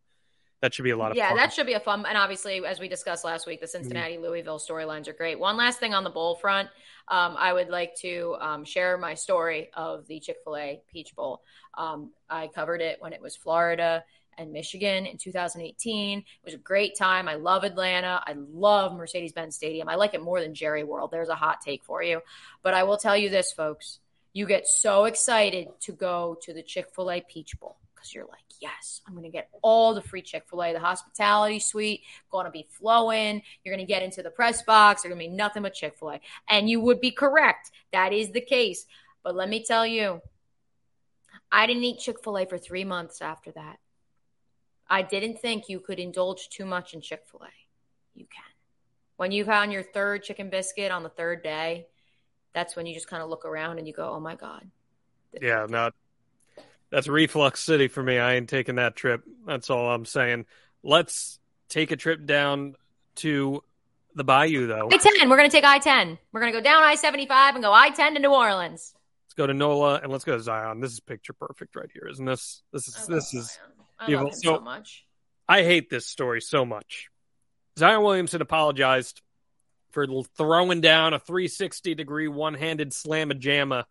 that should be a lot of Yeah, fun. that should be a fun. And obviously, as we discussed last week, the Mm-hmm. Cincinnati Louisville storylines are great. One last thing on the bowl front, um, I would like to um, share my story of the Chick Fil A Peach Bowl. Um, I covered it when it was Florida and Michigan in 2018. It was a great time. I love Atlanta. I love Mercedes Benz Stadium. I like it more than Jerry World. There's a hot take for you, but I will tell you this, folks. You get so excited to go to the Chick Fil A Peach Bowl because you're like, yes, I'm going to get all the free Chick fil A. The hospitality suite going to be flowing. You're going to get into the press box. There's going to be nothing but Chick fil A. And you would be correct. That is the case. But let me tell you, I didn't eat Chick fil A for three months after that. I didn't think you could indulge too much in Chick fil A. You can. When you've had your third chicken biscuit on the third day, that's when you just kind of look around and you go, oh my God. Yeah, not that's reflux city for me. I ain't taking that trip. That's all I'm saying. Let's take a trip down to the Bayou though. I 10. We're going to take I 10. We're going to go down I 75 and go I 10 to New Orleans. Let's go to NOLA and let's go to Zion. This is picture perfect right here, isn't this? This is this is I beautiful. So- so much. I hate this story so much. Zion Williamson apologized for throwing down a 360 degree one handed slam a jamma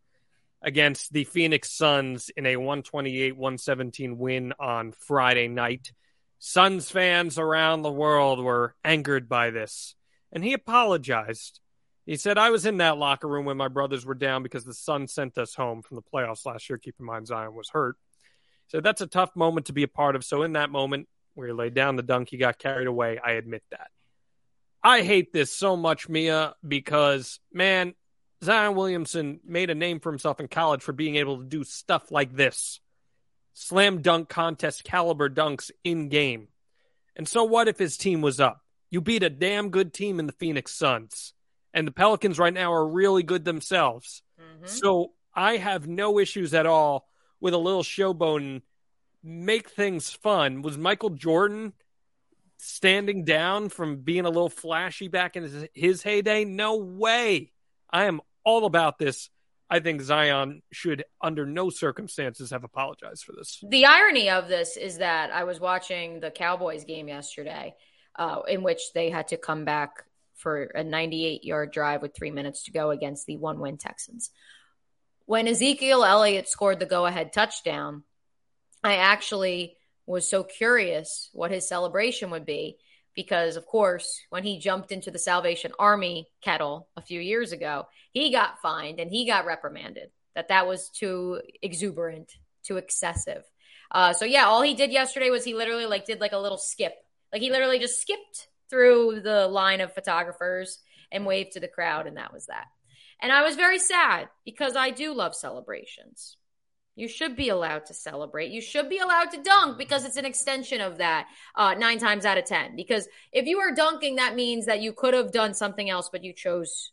against the Phoenix Suns in a 128 117 win on Friday night. Suns fans around the world were angered by this, and he apologized. He said, I was in that locker room when my brothers were down because the Suns sent us home from the playoffs last year. Keep in mind, Zion was hurt. So that's a tough moment to be a part of. So in that moment, where he laid down the dunk, he got carried away. I admit that. I hate this so much, Mia, because man, Zion Williamson made a name for himself in college for being able to do stuff like this. Slam dunk contest caliber dunks in game. And so what if his team was up? You beat a damn good team in the Phoenix Suns. and the Pelicans right now are really good themselves. Mm-hmm. So I have no issues at all with a little showboating, make things fun. Was Michael Jordan standing down from being a little flashy back in his, his heyday? No way. I am all about this. I think Zion should, under no circumstances, have apologized for this. The irony of this is that I was watching the Cowboys game yesterday, uh, in which they had to come back for a 98 yard drive with three minutes to go against the one win Texans. When Ezekiel Elliott scored the go ahead touchdown, I actually was so curious what his celebration would be because, of course, when he jumped into the Salvation Army kettle a few years ago, he got fined and he got reprimanded that that was too exuberant, too excessive. Uh, so yeah, all he did yesterday was he literally like did like a little skip, like he literally just skipped through the line of photographers and waved to the crowd, and that was that. And I was very sad because I do love celebrations. You should be allowed to celebrate. You should be allowed to dunk because it's an extension of that uh, nine times out of 10. Because if you are dunking, that means that you could have done something else, but you chose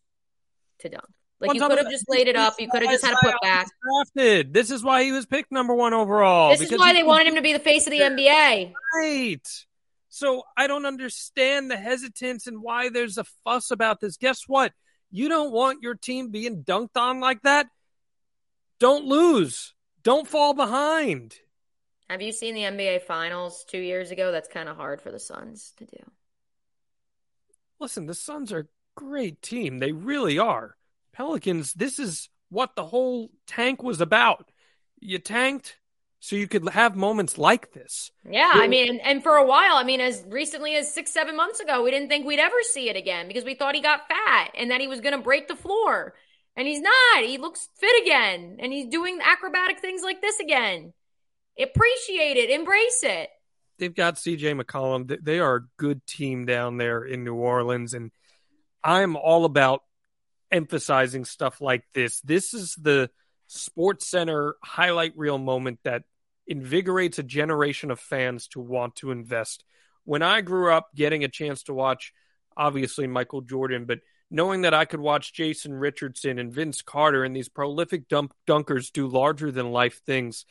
to dunk. Like you could have just laid it up. You could have just had a put back. Drafted. This is why he was picked number one overall. This is why they wanted him to be the face of the NBA. Right. So I don't understand the hesitance and why there's a fuss about this. Guess what? You don't want your team being dunked on like that. Don't lose. Don't fall behind. Have you seen the NBA Finals two years ago? That's kind of hard for the Suns to do. Listen, the Suns are a great team. They really are. Pelicans, this is what the whole tank was about. You tanked so you could have moments like this. Yeah, I mean, and for a while, I mean, as recently as six, seven months ago, we didn't think we'd ever see it again because we thought he got fat and that he was going to break the floor. And he's not. He looks fit again. And he's doing acrobatic things like this again. Appreciate it. Embrace it. They've got CJ McCollum. They are a good team down there in New Orleans. And I'm all about emphasizing stuff like this. This is the Sports Center highlight reel moment that invigorates a generation of fans to want to invest. When I grew up getting a chance to watch, obviously, Michael Jordan, but – knowing that I could watch Jason Richardson and Vince Carter and these prolific dump dunkers do larger than life things,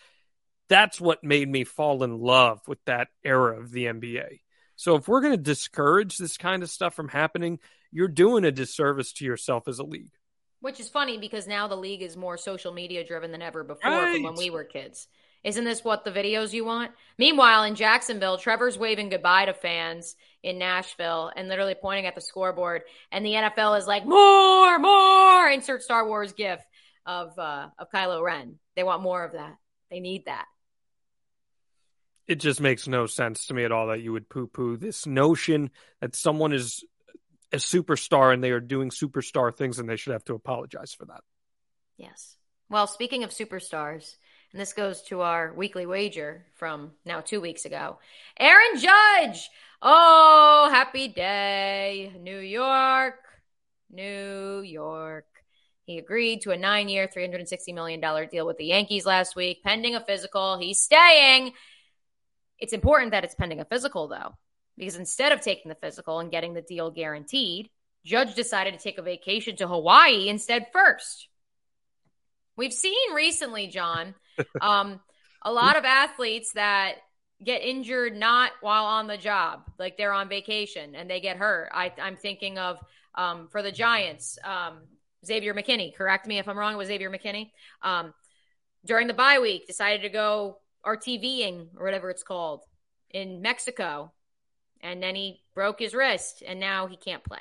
that's what made me fall in love with that era of the NBA. So if we're going to discourage this kind of stuff from happening, you're doing a disservice to yourself as a league. Which is funny because now the league is more social media driven than ever before right. from when we were kids. Isn't this what the videos you want? Meanwhile, in Jacksonville, Trevor's waving goodbye to fans in Nashville and literally pointing at the scoreboard. And the NFL is like, more, more. Insert Star Wars gif of uh, of Kylo Ren. They want more of that. They need that. It just makes no sense to me at all that you would poo poo this notion that someone is a superstar and they are doing superstar things and they should have to apologize for that. Yes. Well, speaking of superstars, and this goes to our weekly wager from now two weeks ago. Aaron Judge. Oh, happy day. New York. New York. He agreed to a nine year, $360 million deal with the Yankees last week, pending a physical. He's staying. It's important that it's pending a physical, though, because instead of taking the physical and getting the deal guaranteed, Judge decided to take a vacation to Hawaii instead first. We've seen recently, Jon, um, a lot of athletes that get injured not while on the job, like they're on vacation and they get hurt. I, am thinking of um, for the Giants, um, Xavier McKinney. Correct me if I'm wrong. It was Xavier McKinney. Um, during the bye week, decided to go ATVing or whatever it's called in Mexico, and then he broke his wrist, and now he can't play.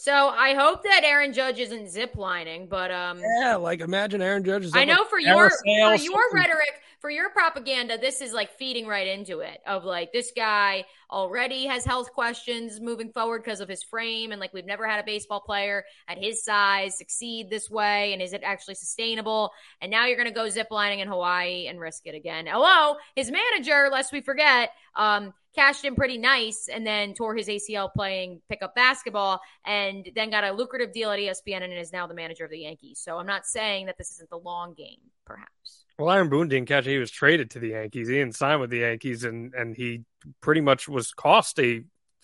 So I hope that Aaron Judge isn't ziplining, but um, yeah, like imagine Aaron Judge. Is I know for your for your rhetoric, for your propaganda, this is like feeding right into it. Of like this guy already has health questions moving forward because of his frame, and like we've never had a baseball player at his size succeed this way, and is it actually sustainable? And now you're going to go ziplining in Hawaii and risk it again. Hello, his manager, lest we forget, um, cashed in pretty nice and then tore his ACL playing pickup basketball and then got a lucrative deal at ESPN and is now the manager of the Yankees. So I'm not saying that this isn't the long game, perhaps. Well, Aaron Boone didn't catch it. He was traded to the Yankees. He didn't sign with the Yankees, and, and he pretty much was cost a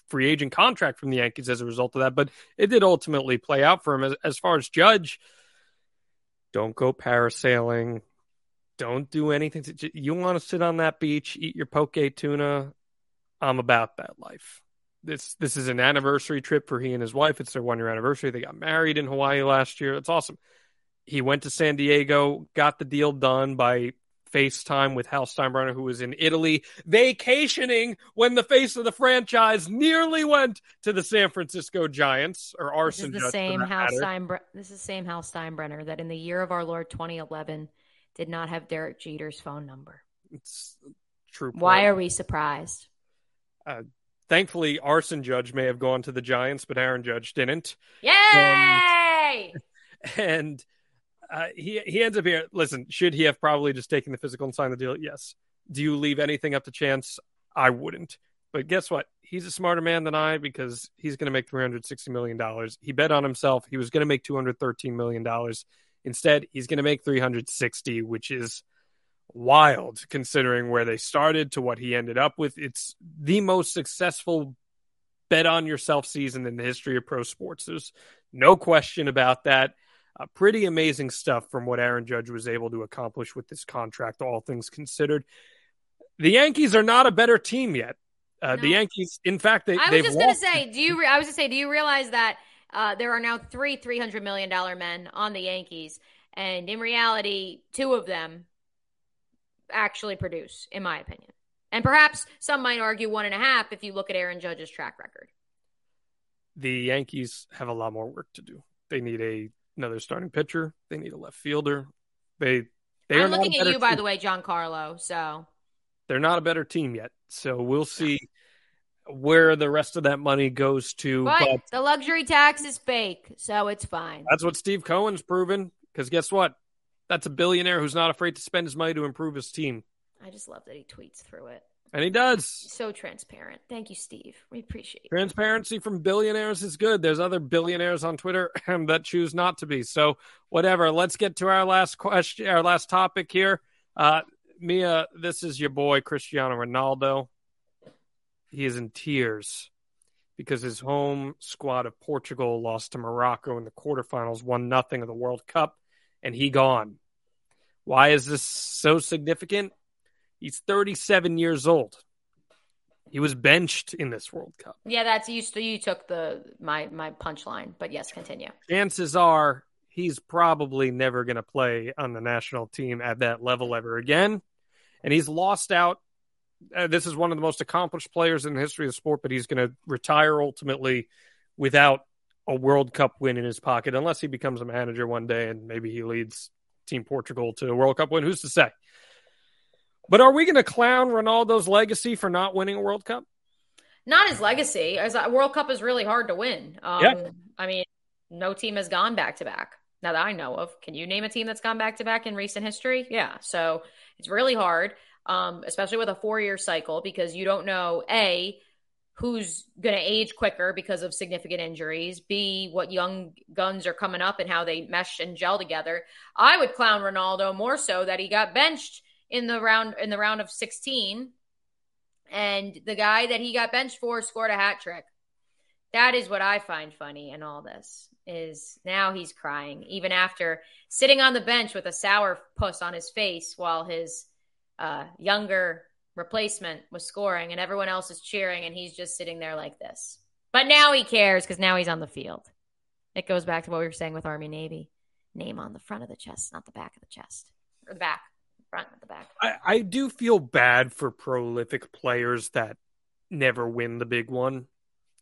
free agent contract from the Yankees as a result of that. But it did ultimately play out for him. As, as far as Judge, don't go parasailing. Don't do anything. To, you want to sit on that beach, eat your poke tuna. I'm about that life. This this is an anniversary trip for he and his wife. It's their one year anniversary. They got married in Hawaii last year. It's awesome. He went to San Diego, got the deal done by FaceTime with Hal Steinbrenner, who was in Italy vacationing when the face of the franchise nearly went to the San Francisco Giants or Arson. This is the same Hal Steinbrenner. This is the same Hal Steinbrenner that in the year of our Lord 2011 did not have Derek Jeter's phone number. It's true. Point. Why are we surprised? Uh, thankfully, Arson Judge may have gone to the Giants, but Aaron Judge didn't. Yay! And, and uh, he he ends up here. Listen, should he have probably just taken the physical and signed the deal? Yes. Do you leave anything up to chance? I wouldn't. But guess what? He's a smarter man than I because he's going to make three hundred sixty million dollars. He bet on himself. He was going to make two hundred thirteen million dollars. Instead, he's going to make three hundred sixty, which is wild considering where they started to what he ended up with. It's the most successful bet on yourself season in the history of pro sports. There's no question about that. Uh, pretty amazing stuff from what Aaron Judge was able to accomplish with this contract, all things considered. The Yankees are not a better team yet. Uh, no. The Yankees, in fact, they. I was just going to say, do you? Re- I was to say, do you realize that uh, there are now three three hundred million dollar men on the Yankees, and in reality, two of them actually produce, in my opinion, and perhaps some might argue one and a half if you look at Aaron Judge's track record. The Yankees have a lot more work to do. They need a another starting pitcher. They need a left fielder. They they I'm looking at you, team. by the way, Giancarlo. So they're not a better team yet. So we'll see where the rest of that money goes to. But, but the luxury tax is fake, so it's fine. That's what Steve Cohen's proven. Because guess what? That's a billionaire who's not afraid to spend his money to improve his team. I just love that he tweets through it. And he does. So transparent. Thank you, Steve. We appreciate it. Transparency from billionaires is good. There's other billionaires on Twitter that choose not to be. So whatever. Let's get to our last question, our last topic here. Uh, Mia, this is your boy Cristiano Ronaldo. He is in tears because his home squad of Portugal lost to Morocco in the quarterfinals, one nothing of the World Cup, and he gone. Why is this so significant? He's 37 years old. He was benched in this World Cup. Yeah, that's you. You took the my my punchline, but yes, continue. Chances are he's probably never going to play on the national team at that level ever again, and he's lost out. Uh, this is one of the most accomplished players in the history of the sport, but he's going to retire ultimately without a World Cup win in his pocket, unless he becomes a manager one day and maybe he leads Team Portugal to a World Cup win. Who's to say? But are we going to clown Ronaldo's legacy for not winning a World Cup? Not his legacy. As a World Cup is really hard to win. Um, yeah. I mean, no team has gone back to back. Now that I know of, can you name a team that's gone back to back in recent history? Yeah. So it's really hard, um, especially with a four year cycle, because you don't know a who's going to age quicker because of significant injuries, B, what young guns are coming up and how they mesh and gel together. I would clown Ronaldo more so that he got benched in the round in the round of 16 and the guy that he got benched for scored a hat trick. That is what I find funny in all this is now he's crying even after sitting on the bench with a sour puss on his face while his uh, younger replacement was scoring and everyone else is cheering and he's just sitting there like this. But now he cares because now he's on the field. It goes back to what we were saying with Army Navy. Name on the front of the chest, not the back of the chest or the back front the back. I, I do feel bad for prolific players that never win the big one.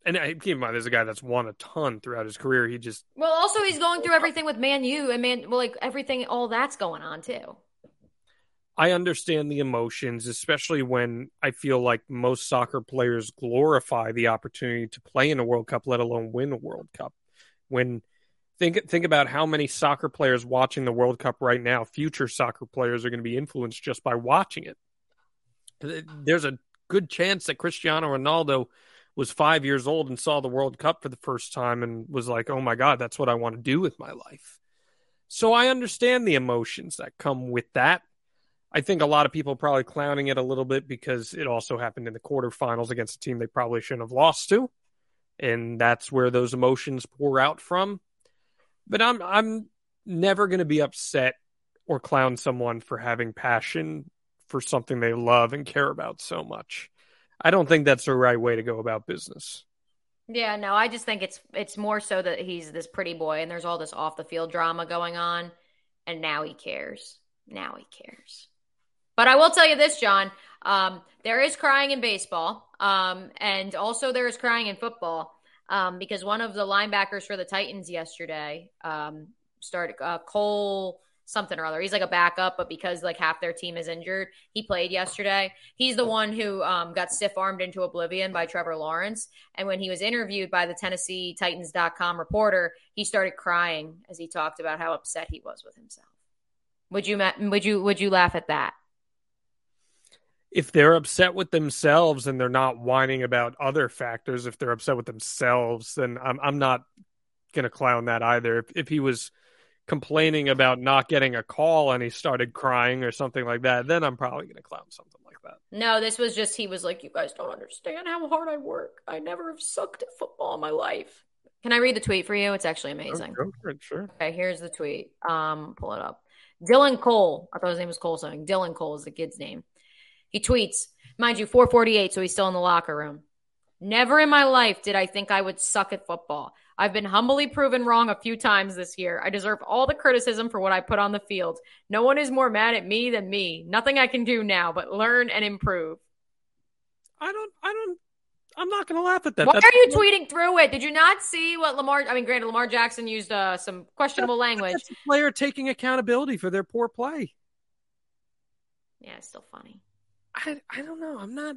And I, keep in mind, there's a guy that's won a ton throughout his career. He just well, also he's going through everything with Man U and Man, well, like everything, all that's going on too. I understand the emotions, especially when I feel like most soccer players glorify the opportunity to play in a World Cup, let alone win a World Cup. When think think about how many soccer players watching the World Cup right now, future soccer players are going to be influenced just by watching it. There's a good chance that Cristiano Ronaldo was 5 years old and saw the World Cup for the first time and was like, "Oh my god, that's what I want to do with my life." So I understand the emotions that come with that. I think a lot of people probably clowning it a little bit because it also happened in the quarterfinals against a team they probably shouldn't have lost to. And that's where those emotions pour out from. But I'm I'm never going to be upset or clown someone for having passion for something they love and care about so much. I don't think that's the right way to go about business. Yeah, no, I just think it's it's more so that he's this pretty boy and there's all this off the field drama going on and now he cares. Now he cares. But I will tell you this, Jon, um, there is crying in baseball. Um, and also there is crying in football. Um, because one of the linebackers for the Titans yesterday um, started uh, Cole something or other. He's like a backup, but because like half their team is injured, he played yesterday. He's the one who um, got stiff armed into oblivion by Trevor Lawrence. And when he was interviewed by the Tennessee Titans.com reporter, he started crying as he talked about how upset he was with himself. Would you would you would you laugh at that? If they're upset with themselves and they're not whining about other factors, if they're upset with themselves, then I'm I'm not gonna clown that either. If, if he was complaining about not getting a call and he started crying or something like that, then I'm probably going to clown something like that. No, this was just he was like, "You guys don't understand how hard I work. I never have sucked at football in my life." Can I read the tweet for you? It's actually amazing. Go for it, sure. Okay, here's the tweet. Um, pull it up. Dylan Cole. I thought his name was Cole something. Dylan Cole is the kid's name. He tweets, mind you, 448, so he's still in the locker room. Never in my life did I think I would suck at football. I've been humbly proven wrong a few times this year. I deserve all the criticism for what I put on the field. No one is more mad at me than me. Nothing I can do now but learn and improve. I don't, I don't, I'm not going to laugh at that. Why That's- are you tweeting through it? Did you not see what Lamar? I mean, granted, Lamar Jackson used uh, some questionable language. That's a player taking accountability for their poor play. Yeah, it's still funny. I, I don't know. I'm not.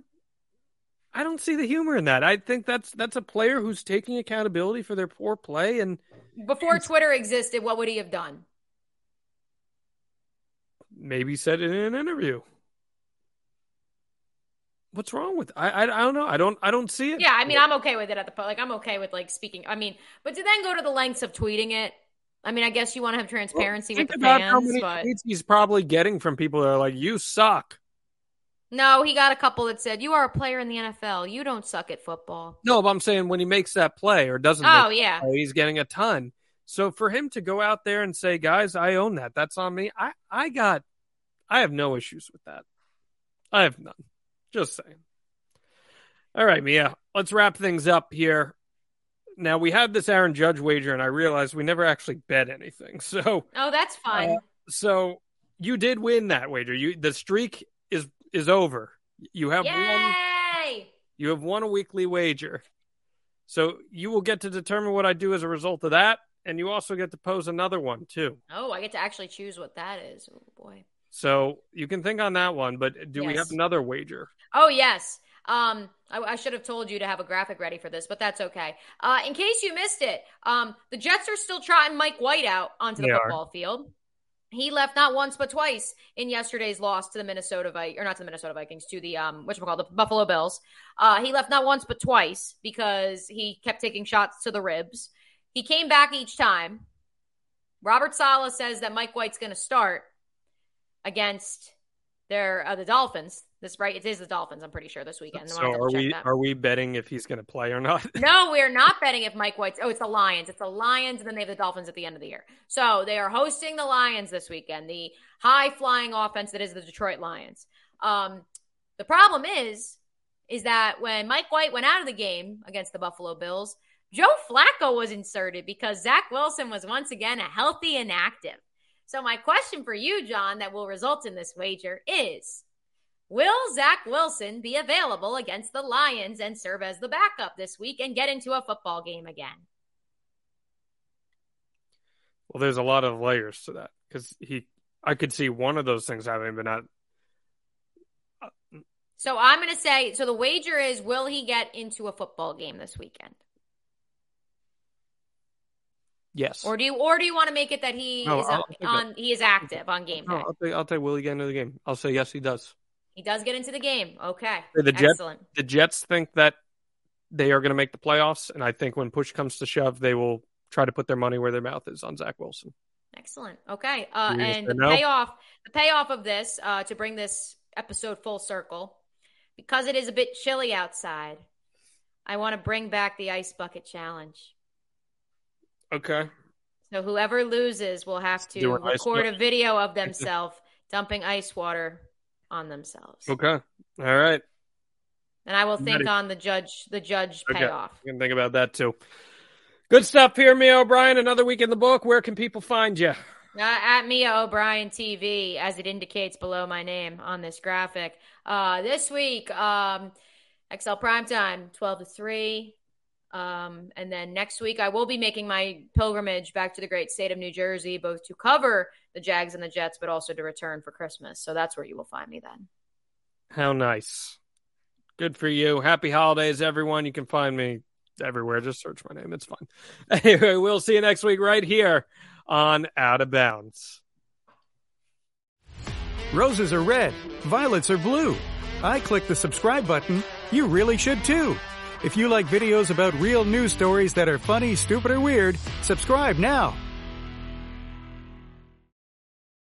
I don't see the humor in that. I think that's that's a player who's taking accountability for their poor play. And before Twitter existed, what would he have done? Maybe said it in an interview. What's wrong with I, I I don't know I don't I don't see it. Yeah, I mean I'm okay with it at the like I'm okay with like speaking. I mean, but to then go to the lengths of tweeting it, I mean, I guess you want to have transparency well, with the fans. How many but... tweets he's probably getting from people that are like, "You suck." No, he got a couple that said, "You are a player in the NFL. You don't suck at football." No, but I'm saying when he makes that play or doesn't. Oh yeah, play, he's getting a ton. So for him to go out there and say, "Guys, I own that. That's on me." I I got, I have no issues with that. I have none. Just saying. All right, Mia. Let's wrap things up here. Now we had this Aaron Judge wager, and I realized we never actually bet anything. So oh, that's fine. Uh, so you did win that wager. You the streak is is over. You have Yay! one. You have won a weekly wager. So you will get to determine what I do as a result of that, and you also get to pose another one too. Oh, I get to actually choose what that is. Oh boy. So you can think on that one, but do yes. we have another wager? Oh yes. Um, I, I, should have told you to have a graphic ready for this, but that's okay. Uh, in case you missed it, um, the Jets are still trotting Mike White out onto the they football are. field. He left not once but twice in yesterday's loss to the Minnesota Vikings, or not to the Minnesota Vikings, to the um, what call the Buffalo Bills. Uh, he left not once but twice because he kept taking shots to the ribs. He came back each time. Robert Saleh says that Mike White's going to start against their uh, the Dolphins. This right, it is the Dolphins. I'm pretty sure this weekend. So are we that. are we betting if he's going to play or not? no, we are not betting if Mike White's. Oh, it's the Lions. It's the Lions, and then they have the Dolphins at the end of the year. So they are hosting the Lions this weekend. The high flying offense that is the Detroit Lions. Um, the problem is, is that when Mike White went out of the game against the Buffalo Bills, Joe Flacco was inserted because Zach Wilson was once again a healthy and active. So, my question for you, Jon, that will result in this wager is Will Zach Wilson be available against the Lions and serve as the backup this week and get into a football game again? Well, there's a lot of layers to that because he, I could see one of those things happening, but not. So I'm going to say, so the wager is, will he get into a football game this weekend? Yes. Or do you or do you want to make it that he no, is on he is active on game day? No, I'll take I'll take Will he get into the game. I'll say yes, he does. He does get into the game. Okay. The Jets the Jets think that they are going to make the playoffs, and I think when push comes to shove, they will try to put their money where their mouth is on Zach Wilson. Excellent. Okay. Uh, and the no? payoff, the payoff of this, uh, to bring this episode full circle, because it is a bit chilly outside, I want to bring back the ice bucket challenge. Okay. So whoever loses will have to record a video of themselves dumping ice water on themselves. Okay. All right. And I will think Ready. on the judge the judge okay. payoff. You can think about that too. Good stuff here, Mia O'Brien. Another week in the book. Where can people find you? Uh, at Mia O'Brien TV, as it indicates below my name on this graphic. Uh, this week, um, XL Primetime, 12 to 3. Um, and then next week, I will be making my pilgrimage back to the great state of New Jersey, both to cover the Jags and the Jets, but also to return for Christmas. So that's where you will find me then. How nice. Good for you. Happy holidays, everyone. You can find me everywhere. Just search my name. It's fine. Anyway, we'll see you next week right here on Out of Bounds. Roses are red, violets are blue. I click the subscribe button. You really should too. If you like videos about real news stories that are funny, stupid, or weird, subscribe now